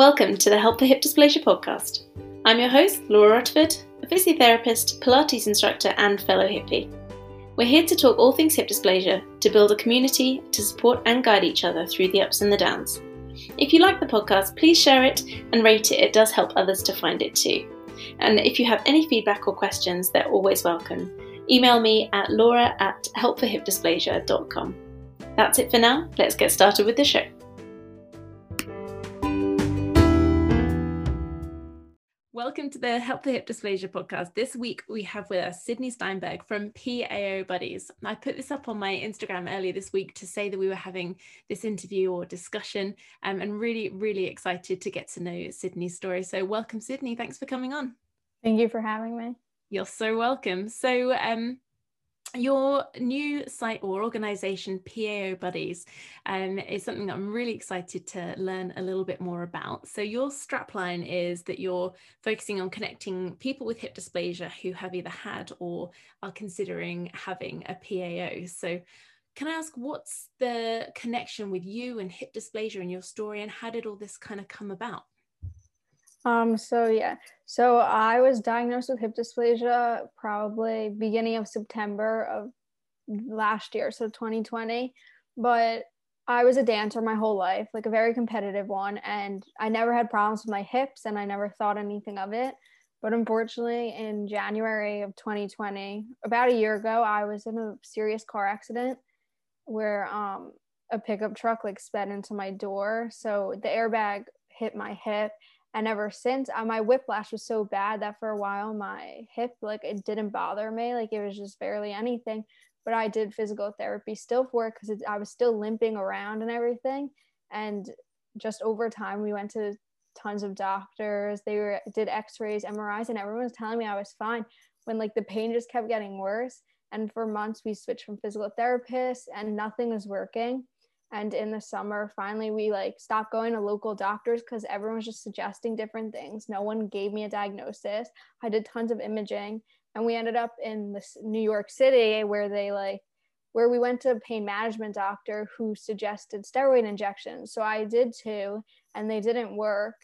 Welcome to the Help for Hip Dysplasia podcast. I'm your host, Laura Rutherford, a physiotherapist, Pilates instructor, and fellow hippie. We're here to talk all things hip dysplasia, to build a community, to support and guide each other through the ups and the downs. If you like the podcast, please share it and rate it, it does help others to find it too. And if you have any feedback or questions, they're always welcome. Email me at laura at helpforhipdysplasia.com. That's it for now, let's get started with the show. Welcome to the Help for Hip Dysplasia podcast. This week we have with us Sydney Steinberg from PAO Buddies. I put this up on my Instagram earlier this week to say that we were having this interview or discussion um, and really, really excited to get to know Sydney's story. So, welcome, Sydney. Thanks for coming on. Thank you for having me. You're so welcome. So, um, your new site or organization pao buddies um, is something that i'm really excited to learn a little bit more about. So your strapline is that you're focusing on connecting people with hip dysplasia who have either had or are considering having a pao so can i ask what's the connection with you and hip dysplasia in your story and how did all this kind of come about um, so yeah, so I was diagnosed with hip dysplasia probably beginning of September of last year, so 2020. But I was a dancer my whole life, like a very competitive one, and I never had problems with my hips and I never thought anything of it. But unfortunately, in January of 2020, about a year ago, I was in a serious car accident where um, a pickup truck like sped into my door. So the airbag hit my hip and ever since uh, my whiplash was so bad that for a while my hip like it didn't bother me like it was just barely anything. But i did physical therapy still for it because i was still limping around and everything. And just over time we went to tons of doctors. They were did x-rays mris and everyone was telling me i was fine when like the pain just kept getting worse. And for months we switched from physical therapists and nothing was working and in the summer finally we like stopped going to local doctors because everyone was just suggesting different things. No one gave me a diagnosis. I did tons of imaging. And we ended up in this new york city where they like where we went to a pain management doctor who suggested steroid injections. So i did too and they didn't work.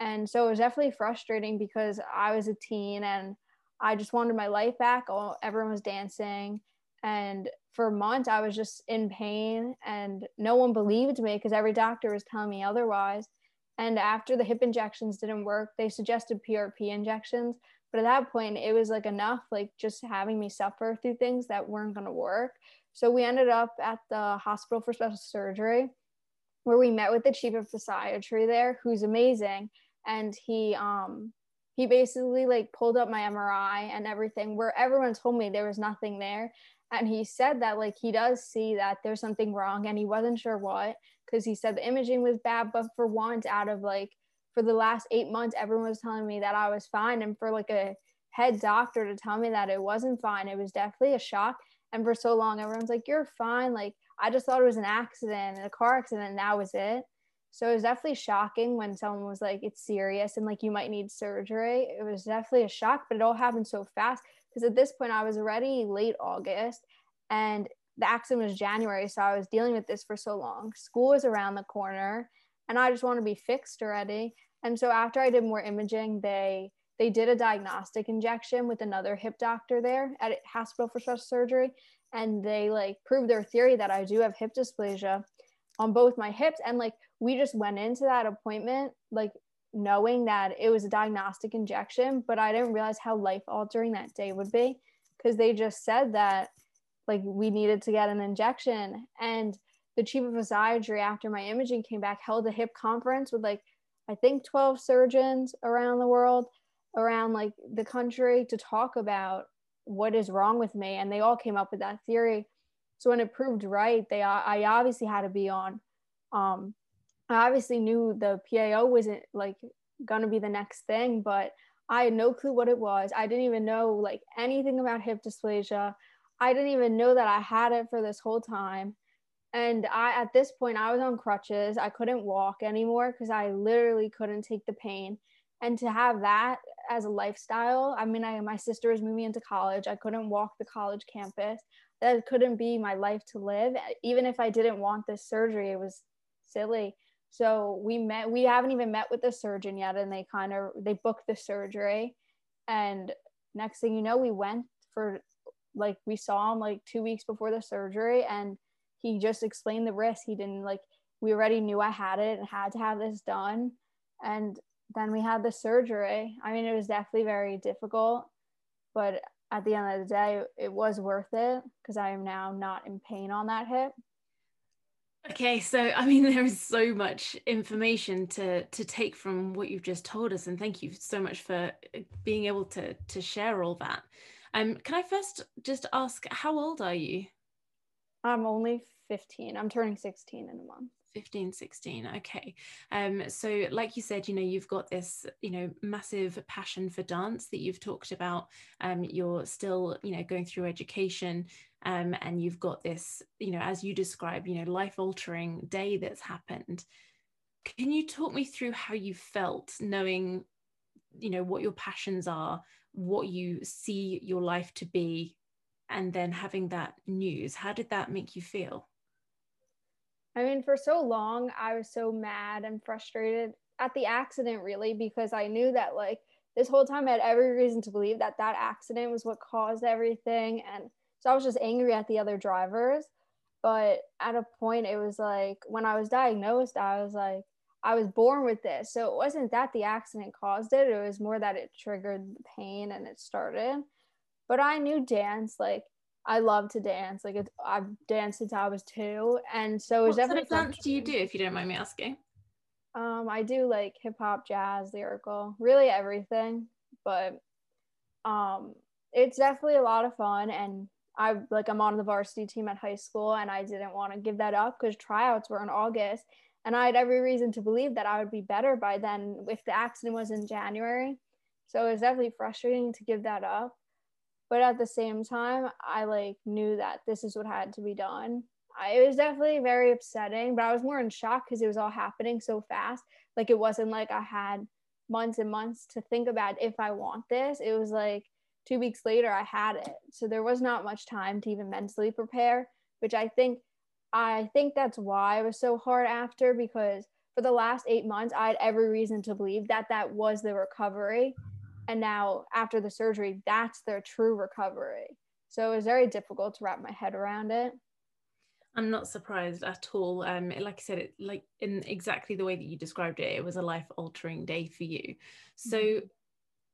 And so it was definitely frustrating because i was a teen and i just wanted my life back. Everyone was dancing and for months i was just in pain and no one believed me because every doctor was telling me otherwise. And after the hip injections didn't work they suggested prp injections. But at that point it was like enough like just having me suffer through things that weren't going to work. So we ended up at the hospital for special surgery where we met with the chief of physiatry there who's amazing. And he um he basically like pulled up my mri and everything where everyone told me there was nothing there and he said that like he does see that there's something wrong and he wasn't sure what because he said the imaging was bad but for once out of like for the last eight months everyone was telling me that i was fine and for like a head doctor to tell me that it wasn't fine it was definitely a shock and for so long everyone's like you're fine like i just thought it was an accident a car accident and that was it. So it was definitely shocking when someone was like it's serious and like you might need surgery. It was definitely a shock but it all happened so fast because at this point I was already late August and the accident was January. So I was dealing with this for so long. School was around the corner and I just want to be fixed already. And so after I did more imaging, they they did a diagnostic injection with another hip doctor there at hospital for special surgery and they like proved their theory that I do have hip dysplasia on both my hips and like we just went into that appointment like knowing that it was a diagnostic injection, but I didn't realize how life altering that day would be because they just said that like we needed to get an injection. And the chief of physiatry, after my imaging came back, held a hip conference with like, I think 12 surgeons around the world, around like the country to talk about what is wrong with me. And they all came up with that theory. So when it proved right, they I obviously had to be on um, I obviously knew the PAO wasn't like gonna be the next thing, but I had no clue what it was. I didn't even know like anything about hip dysplasia. I didn't even know that I had it for this whole time. And I at this point I was on crutches. I couldn't walk anymore because I literally couldn't take the pain. And to have that as a lifestyle, I mean, I, my sister was moving into college. I couldn't walk the college campus. That couldn't be my life to live. Even if I didn't want this surgery, it was silly So we met, we haven't even met with the surgeon yet, and they kind of they booked the surgery. And next thing you know, we went for like we saw him like two weeks before the surgery, and he just explained the risk. He didn't like we already knew I had it and had to have this done. And then we had the surgery. I mean, it was definitely very difficult, but at the end of the day, it was worth it because I am now not in pain on that hip. Okay, so I mean, there is so much information to to take from what you've just told us, and thank you so much for uh, being able to to share all that. Um, can I first just ask, how old are you? I'm only 15. I'm turning 16 in a month. 15 16 okay um so like you said you know you've got this you know massive passion for dance that you've talked about um you're still you know going through education um and you've got this you know as you describe you know life altering day that's happened. Can you talk me through how you felt knowing you know what your passions are what you see your life to be and then having that news? How did that make you feel? I mean, for so long, I was so mad and frustrated at the accident, really, because I knew that, like, this whole time I had every reason to believe that that accident was what caused everything. And so I was just angry at the other drivers. But at a point, it was like when I was diagnosed, I was like, I was born with this. So it wasn't that the accident caused it, it was more that it triggered the pain and it started. But I knew dance, like, I love to dance. Like it's, I've danced since I was two, and so it's definitely. What dance do you do, if you don't mind me asking? Um, I do like hip hop, jazz, lyrical, really everything. But um, it's definitely a lot of fun, and I like I'm on the varsity team at high school, and I didn't want to give that up because tryouts were in August, and I had every reason to believe that I would be better by then if the accident was in January. So it was definitely frustrating to give that up but at the same time i like knew that this is what had to be done. I, it was definitely very upsetting but i was more in shock because it was all happening so fast. Like it wasn't like i had months and months to think about if i want this. It was like two weeks later i had it. So there was not much time to even mentally prepare which i think i think that's why it was so hard after because for the last eight months i had every reason to believe that that was the recovery. And now after the surgery that's their true recovery. So it was very difficult to wrap my head around it. I'm not surprised at all. Um like i said it like in exactly the way that you described it it was a life altering day for you. So mm-hmm.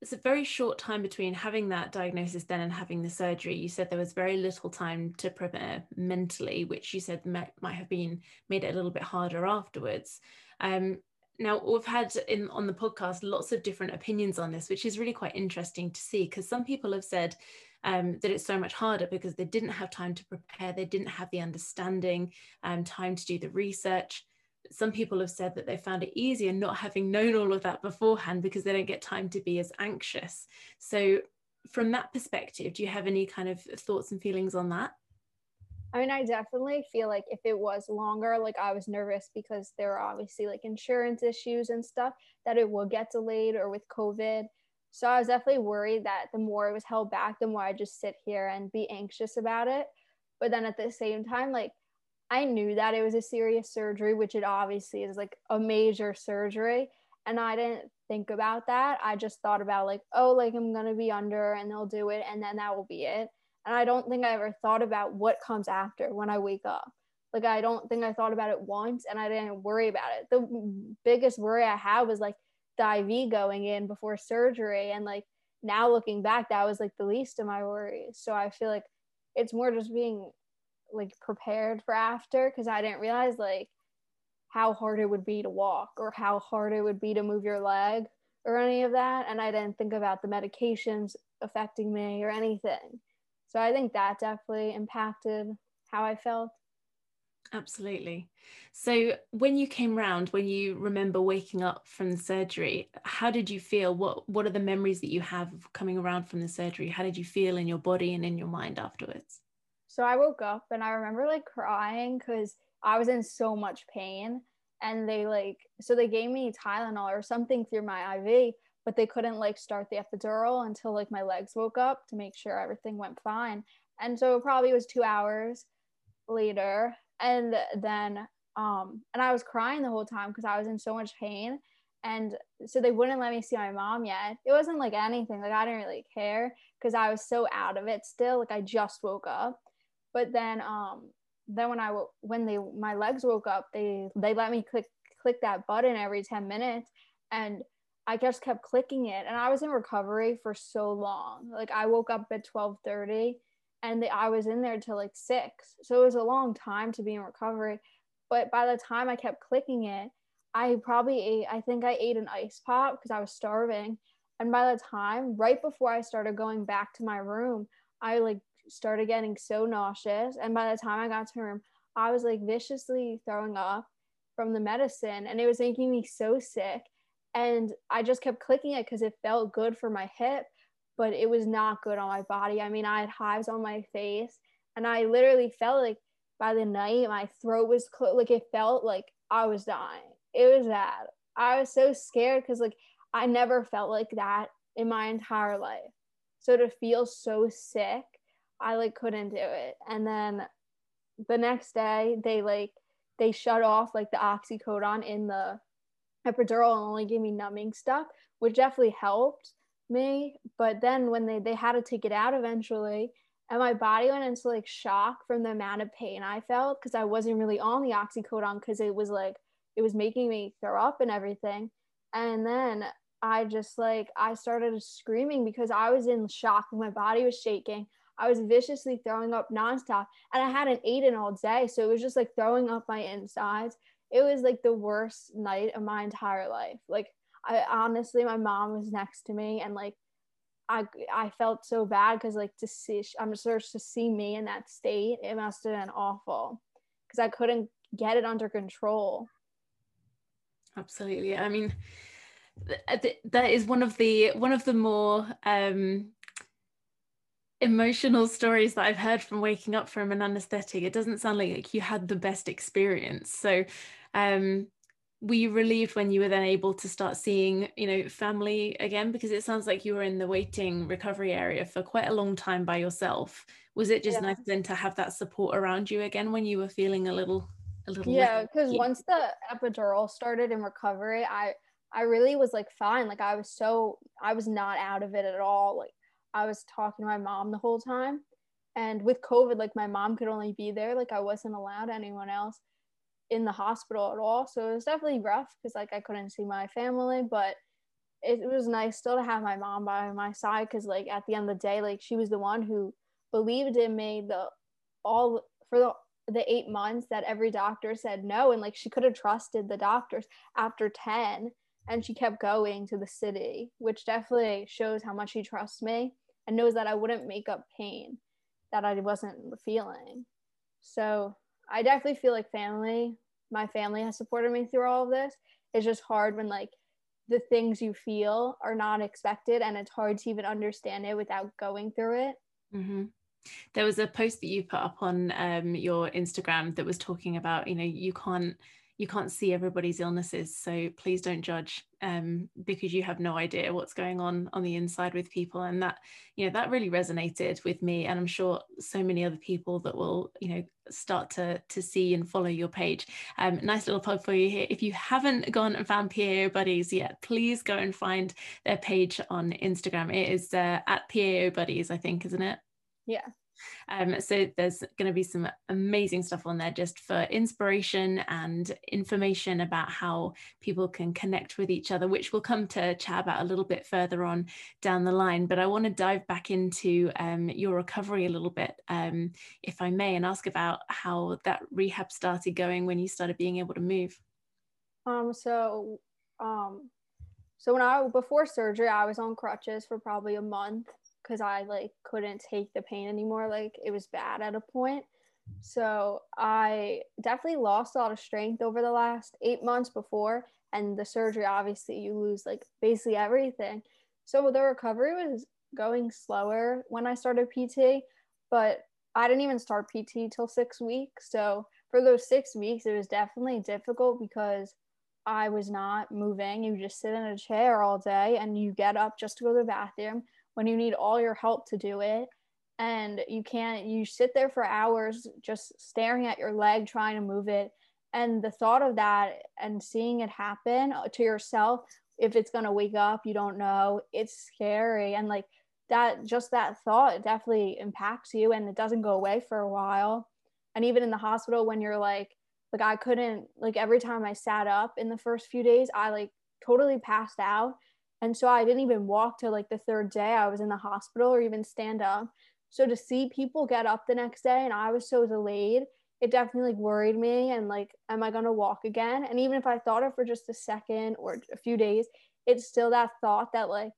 It's a very short time between having that diagnosis then and having the surgery. You said there was very little time to prepare mentally which you said might, might have been made it a little bit harder afterwards. Um now we've had in on the podcast lots of different opinions on this which is really quite interesting to see because some people have said um, that it's so much harder because they didn't have time to prepare they didn't have the understanding um, time to do the research some people have said that they found it easier not having known all of that beforehand because they don't get time to be as anxious so from that perspective do you have any kind of thoughts and feelings on that I mean, I definitely feel like if it was longer, like I was nervous because there are obviously like insurance issues and stuff that it would get delayed or with COVID. So I was definitely worried that the more it was held back, the more I just sit here and be anxious about it. But then at the same time, like I knew that it was a serious surgery, which it obviously is like a major surgery. And I didn't think about that. I just thought about like, oh, like I'm gonna be under and they'll do it and then that will be it. And I don't think I ever thought about what comes after when I wake up. Like, I don't think I thought about it once and I didn't worry about it. The biggest worry I had was like the IV going in before surgery. And like now looking back, that was like the least of my worries. So I feel like it's more just being like prepared for after because I didn't realize like how hard it would be to walk or how hard it would be to move your leg or any of that. And I didn't think about the medications affecting me or anything. So I think that definitely impacted how I felt. Absolutely. So when you came round, when you remember waking up from the surgery, how did you feel? What what are the memories that you have of coming around from the surgery? How did you feel in your body and in your mind afterwards? So I woke up and I remember like crying because I was in so much pain. And they like so they gave me Tylenol or something through my IV, but they couldn't like start the epidural until like my legs woke up to make sure everything went fine. And so it probably was two hours later. And then um, and I was crying the whole time because I was in so much pain. And so they wouldn't let me see my mom yet. It wasn't like anything. Like I didn't really care because I was so out of it still. Like I just woke up. But then um then when I when they my legs woke up, they they let me click click that button every 10 minutes and I just kept clicking it and I was in recovery for so long. Like I woke up at 12:30 and the, I was in there till like 6. So it was a long time to be in recovery. But by the time I kept clicking it, I probably ate I think I ate an ice pop because I was starving. And by the time right before I started going back to my room, I like started getting so nauseous and by the time I got to room, I was like viciously throwing up from the medicine and it was making me so sick and I just kept clicking it because it felt good for my hip, but it was not good on my body. I mean, I had hives on my face, and I literally felt like by the night my throat was clo- like it felt like I was dying. It was bad. I was so scared because like I never felt like that in my entire life. So to feel so sick, I like couldn't do it. And then the next day, they like they shut off like the oxycodone in the epidural and only gave me numbing stuff, which definitely helped me. But then when they, they had to take it out eventually, and my body went into like shock from the amount of pain I felt because I wasn't really on the oxycodone because it was like it was making me throw up and everything. And then I just like I started screaming because I was in shock. And my body was shaking. I was viciously throwing up nonstop, and I hadn't eaten all day, so it was just like throwing up my insides it was like the worst night of my entire life. Like I honestly, my mom was next to me and like I I felt so bad because like to see I'm sure to see me in that state, it must have been awful because I couldn't get it under control. Absolutely. I mean, that is one of the one of the more um emotional stories that I've heard from waking up from an anesthetic. It doesn't sound like you had the best experience. So um, were you relieved when you were then able to start seeing you know family again because it sounds like you were in the waiting recovery area for quite a long time by yourself was it just yeah. nice then to have that support around you again when you were feeling a little a little yeah because once the epidural started in recovery i i really was like fine like i was so i was not out of it at all like i was talking to my mom the whole time. And with covid like my mom could only be there. Like i wasn't allowed anyone else in the hospital at all. So it was definitely rough because like I couldn't see my family, but it, was nice still to have my mom by my side because like at the end of the day, like she was the one who believed in me the all for the the eight months that every doctor said no. And like she could have trusted the doctors after 10 and she kept going to the city which definitely shows how much she trusts me and knows that i wouldn't make up pain that i wasn't feeling so I definitely feel like family, my family has supported me through all of this. It's just hard when like the things you feel are not expected and it's hard to even understand it without going through it. Mm-hmm. There was a post that you put up on um, your Instagram that was talking about, you know, you can't you can't see everybody's illnesses so please don't judge um, because you have no idea what's going on on the inside with people. And that you know that really resonated with me. And i'm sure so many other people that will you know start to to see and follow your page. Um, nice little plug for you here. If you haven't gone and found PAO buddies yet please go and find their page on instagram. It is uh, at PAO buddies i think isn't it? Yeah um, so there's going to be some amazing stuff on there just for inspiration and information about how people can connect with each other, which we'll come to chat about a little bit further on down the line. But I want to dive back into um, your recovery a little bit, um, if I may, and ask about how that rehab started going when you started being able to move. Um, so, um, so when I before surgery, I was on crutches for probably a month because I like couldn't take the pain anymore. Like it was bad at a point. So I definitely lost a lot of strength over the last eight months before. And the surgery, obviously, you lose like basically everything. So the recovery was going slower when I started PT, but I didn't even start PT till six weeks. So for those six weeks, it was definitely difficult because I was not moving. You just sit in a chair all day and you get up just to go to the bathroom when you need all your help to do it. And you can't you sit there for hours just staring at your leg trying to move it. And the thought of that and seeing it happen to yourself if it's going to wake up you don't know it's scary. And like that just that thought definitely impacts you and it doesn't go away for a while. And even in the hospital when you're like like i couldn't like every time i sat up in the first few days i like totally passed out and so i didn't even walk till like the third day i was in the hospital or even stand up. So to see people get up the next day and i was so delayed it definitely like worried me and like am i to walk again? And even if i thought it for just a second or a few days it's still that thought that like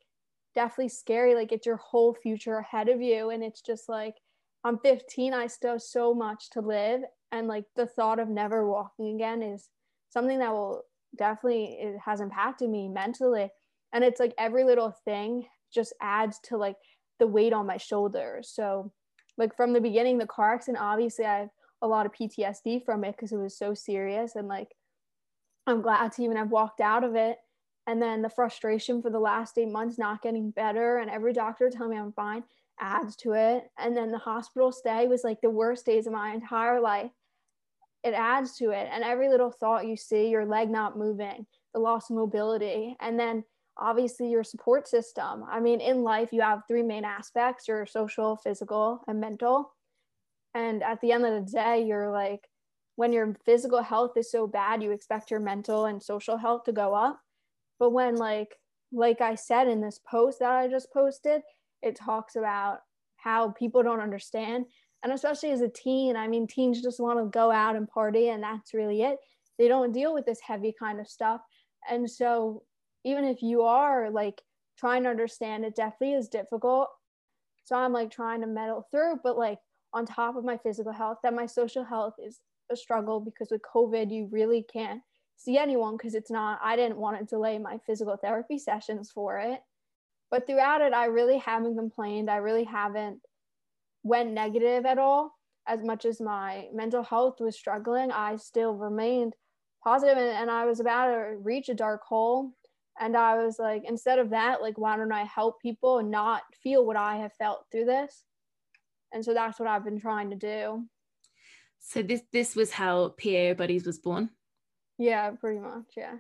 definitely scary like it's your whole future ahead of you. And it's just like i'm 15 i still have so much to live. And like the thought of never walking again is something that will definitely it has impacted me mentally and it's like every little thing just adds to like the weight on my shoulders. So like from the beginning the car accident obviously i have a lot of ptsd from it because it was so serious and like i'm glad to even have walked out of it. And then the frustration for the last eight months not getting better and every doctor telling me i'm fine adds to it. And then the hospital stay was like the worst days of my entire life. It adds to it. And every little thought you see your leg not moving the loss of mobility. And then obviously your support system. I mean in life you have three main aspects your social physical and mental. And at the end of the day you're like when your physical health is so bad you expect your mental and social health to go up. But when like like i said in this post that i just posted it talks about how people don't understand. And especially as a teen i mean teens just want to go out and party and that's really it. They don't deal with this heavy kind of stuff. And so even if you are like trying to understand it definitely is difficult. So i'm like trying to meddle through but like on top of my physical health that my social health is a struggle because with covid you really can't see anyone because it's not i didn't want to delay my physical therapy sessions for it. But throughout it i really haven't complained. I really haven't went negative at all. As much as my mental health was struggling i still remained positive and, and i was about to reach a dark hole and i was like instead of that like why don't i help people and not feel what i have felt through this? And so that's what i've been trying to do. So this this was how pao buddies was born? Yeah pretty much yeah.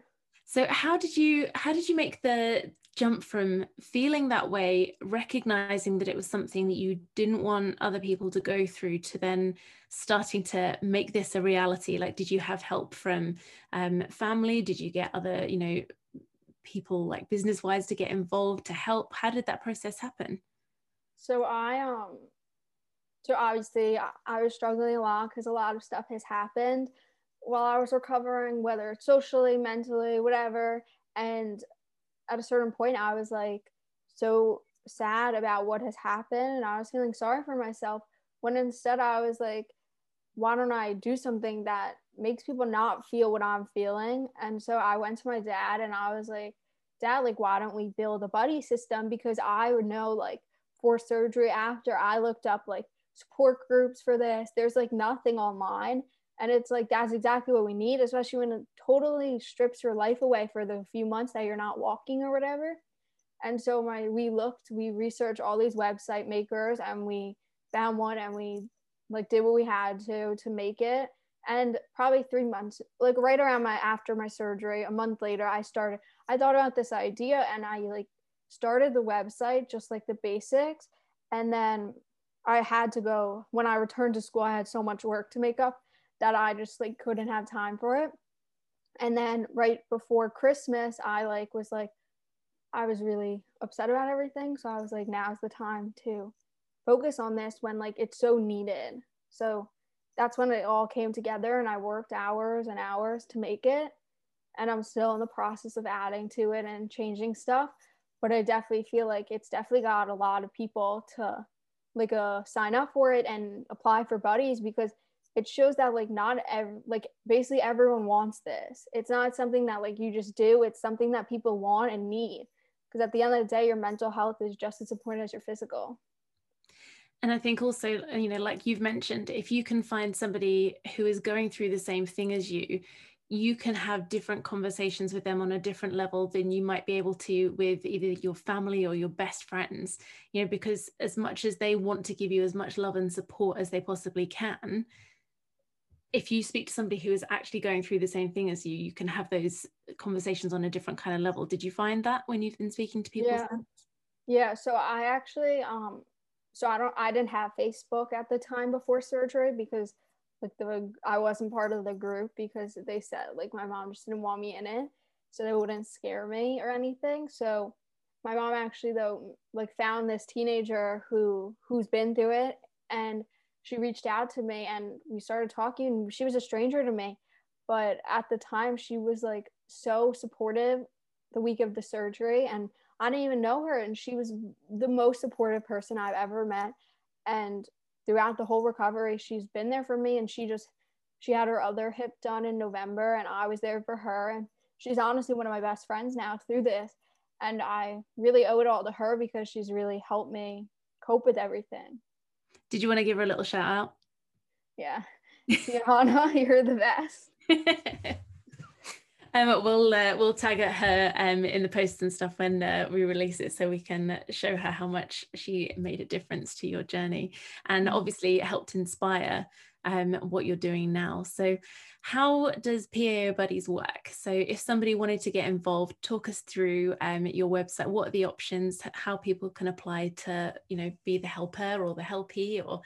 So how did you how did you make the jump from feeling that way recognizing that it was something that you didn't want other people to go through to then starting to make this a reality? Like did you have help from um, family? Did you get other you know people like business wise to get involved to help how did that process happen so i um so obviously i, was struggling a lot because a lot of stuff has happened while I was recovering, whether it's socially, mentally, whatever. And at a certain point, I was like so sad about what has happened. And I was feeling sorry for myself when instead I was like, why don't I do something that makes people not feel what I'm feeling? And so I went to my dad and I was like, Dad, like, why don't we build a buddy system? Because I would know, like, for surgery after I looked up like support groups for this, there's like nothing online and it's like that's exactly what we need especially when it totally strips your life away for the few months that you're not walking or whatever and so my we looked we researched all these website makers and we found one and we like did what we had to to make it and probably three months like right around my after my surgery a month later i started i thought about this idea and i like started the website just like the basics and then i had to go when i returned to school i had so much work to make up that I just like couldn't have time for it. And then right before Christmas, I like was like, I was really upset about everything. So I was like, now's the time to focus on this when like it's so needed. So that's when it all came together and I worked hours and hours to make it. And I'm still in the process of adding to it and changing stuff. But I definitely feel like it's definitely got a lot of people to like uh, sign up for it and apply for buddies because it shows that like not ev- like basically everyone wants this it's not something that like you just do it's something that people want and need because at the end of the day your mental health is just as important as your physical and i think also you know like you've mentioned if you can find somebody who is going through the same thing as you you can have different conversations with them on a different level than you might be able to with either your family or your best friends you know because as much as they want to give you as much love and support as they possibly can if you speak to somebody who is actually going through the same thing as you, you can have those conversations on a different kind of level. Did you find that when you've been speaking to people? Yeah. Yeah. So I actually, um, so I don't, I didn't have Facebook at the time before surgery because like the I wasn't part of the group because they said like my mom just didn't want me in it, so they wouldn't scare me or anything. So my mom actually though like found this teenager who who's been through it and she reached out to me and we started talking she was a stranger to me but at the time she was like so supportive the week of the surgery and I didn't even know her and she was the most supportive person I've ever met and throughout the whole recovery she's been there for me and she just she had her other hip done in November and I was there for her and she's honestly one of my best friends now through this and I really owe it all to her because she's really helped me cope with everything. Did you want to give her a little shout out? Yeah. Johanna, you're the best. um, we'll uh, we'll tag at her um, in the posts and stuff when uh, we release it, so we can show her how much she made a difference to your journey, and mm-hmm. obviously helped inspire um, what you're doing now. So, how does PAO Buddies work? So, if somebody wanted to get involved, talk us through um, your website. What are the options? How people can apply to, you know, be the helper or the helpee, or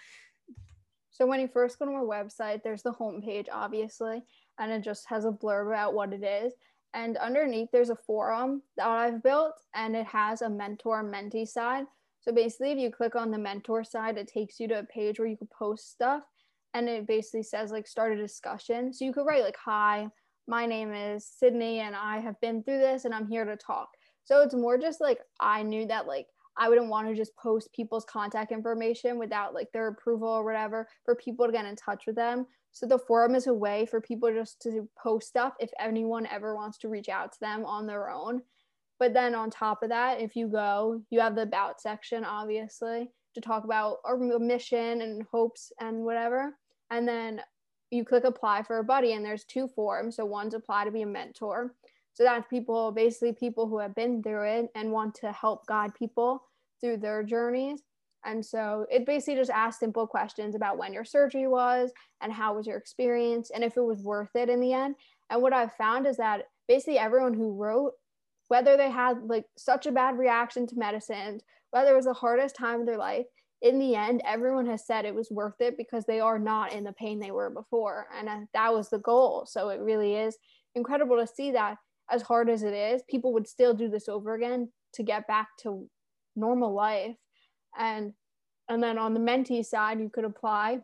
so when you first go to our website, there's the homepage, obviously, and it just has a blurb about what it is. And underneath, there's a forum that I've built, and it has a mentor mentee side. So basically, if you click on the mentor side, it takes you to a page where you can post stuff and it basically says like start a discussion. So you could write like, hi, my name is Sydney and I have been through this and I'm here to talk. So it's more just like I knew that like I wouldn't want to just post people's contact information without like their approval or whatever for people to get in touch with them. So the forum is a way for people just to post stuff if anyone ever wants to reach out to them on their own. But then on top of that, if you go, you have the about section, obviously, to talk about our mission and hopes and whatever. And then you click apply for a buddy, and there's two forms. So one's apply to be a mentor. So that's people, basically people who have been through it and want to help guide people through their journeys. And so it basically just asked simple questions about when your surgery was and how was your experience and if it was worth it in the end. And what I've found is that basically everyone who wrote, whether they had like such a bad reaction to medicine, whether it was the hardest time of their life, in the end, everyone has said it was worth it because they are not in the pain they were before. And uh, that was the goal. So it really is incredible to see that as hard as it is, people would still do this over again to get back to normal life. And and then on the mentee side, you could apply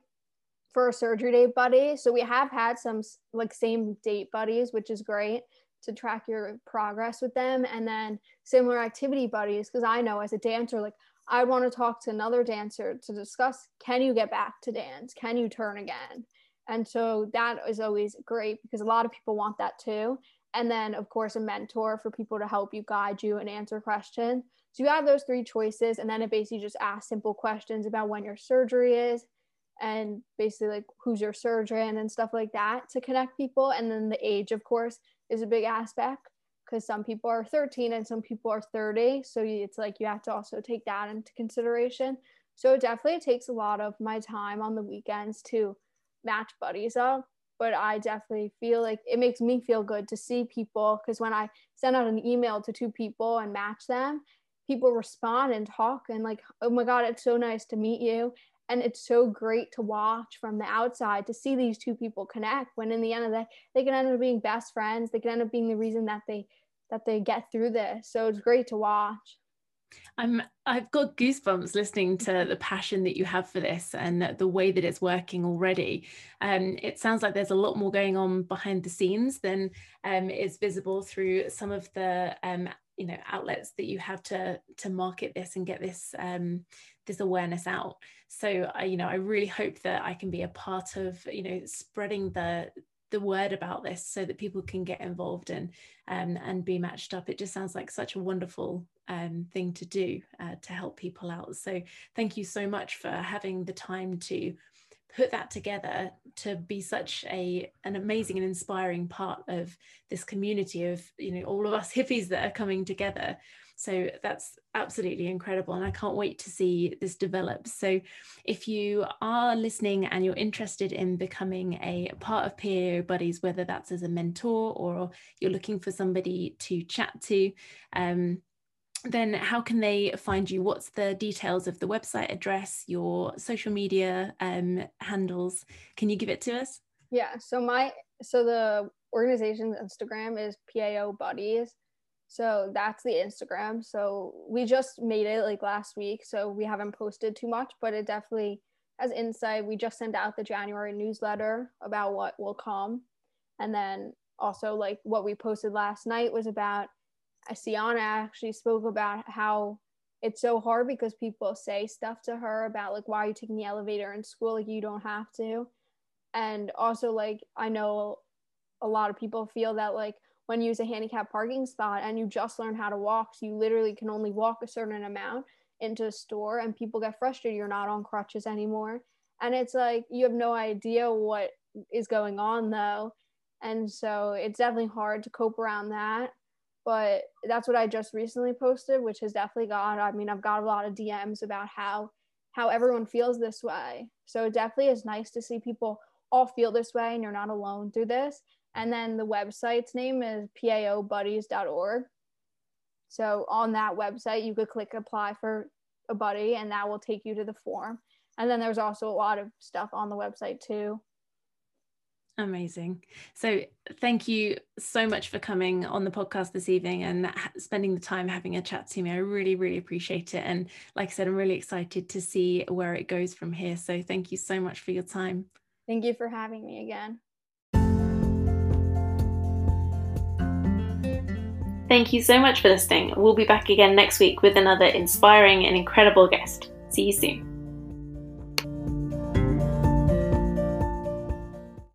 for a surgery date buddy. So we have had some like same date buddies, which is great to track your progress with them. And then similar activity buddies because i know as a dancer like i want to talk to another dancer to discuss can you get back to dance? Can you turn again? And so that is always great because a lot of people want that too. And then of course a mentor for people to help you guide you and answer questions so you have those three choices and then it basically just asks simple questions about when your surgery is and basically like who's your surgeon and stuff like that to connect people. And then the age of course is a big aspect because some people are 13 and some people are 30 so it's like you have to also take that into consideration. So it definitely takes a lot of my time on the weekends to match buddies up but i definitely feel like it makes me feel good to see people because when i send out an email to two people and match them people respond and talk and like oh my god it's so nice to meet you. And it's so great to watch from the outside to see these two people connect when in the end of the day they can end up being best friends. They can end up being the reason that they that they get through this. So it's great to watch. I'm I've got goosebumps listening to the passion that you have for this and the way that it's working already. Um, it sounds like there's a lot more going on behind the scenes than um, is visible through some of the um, you know outlets that you have to to market this and get this um, this awareness out. So I, you know i really hope that i can be a part of you know spreading the the word about this so that people can get involved and um, and be matched up. It just sounds like such a wonderful um, thing to do uh, to help people out. So thank you so much for having the time to put that together to be such a an amazing and inspiring part of this community of you know all of us hippies that are coming together. So that's absolutely incredible and i can't wait to see this develop. So if you are listening and you're interested in becoming a part of PAO buddies whether that's as a mentor or you're looking for somebody to chat to um, then how can they find you? What's the details of the website address, your social media um, handles? Can you give it to us? Yeah. So my so the organization's Instagram is PAO Buddies. So that's the Instagram. So we just made it like last week, so we haven't posted too much, but it definitely has insight. We just sent out the January newsletter about what will come, and then also like what we posted last night was about Sienna actually spoke about how it's so hard because people say stuff to her about like why are you taking the elevator in school? Like you don't have to. And also like i know a lot of people feel that like when you use a handicap parking spot and you just learn how to walk so you literally can only walk a certain amount into a store and people get frustrated. You're not on crutches anymore. And it's like you have no idea what is going on though. And so it's definitely hard to cope around that but that's what I just recently posted, which has definitely got. I mean, I've got a lot of DMs about how how everyone feels this way. So it definitely is nice to see people all feel this way and you're not alone through this. And then the website's name is paobuddies.org. So on that website, you could click apply for a buddy and that will take you to the form. And then there's also a lot of stuff on the website too. Amazing. So, thank you so much for coming on the podcast this evening and spending the time having a chat to me. I really, really appreciate it. And like I said, I'm really excited to see where it goes from here. So, thank you so much for your time. Thank you for having me again. Thank you so much for listening. We'll be back again next week with another inspiring and incredible guest. See you soon.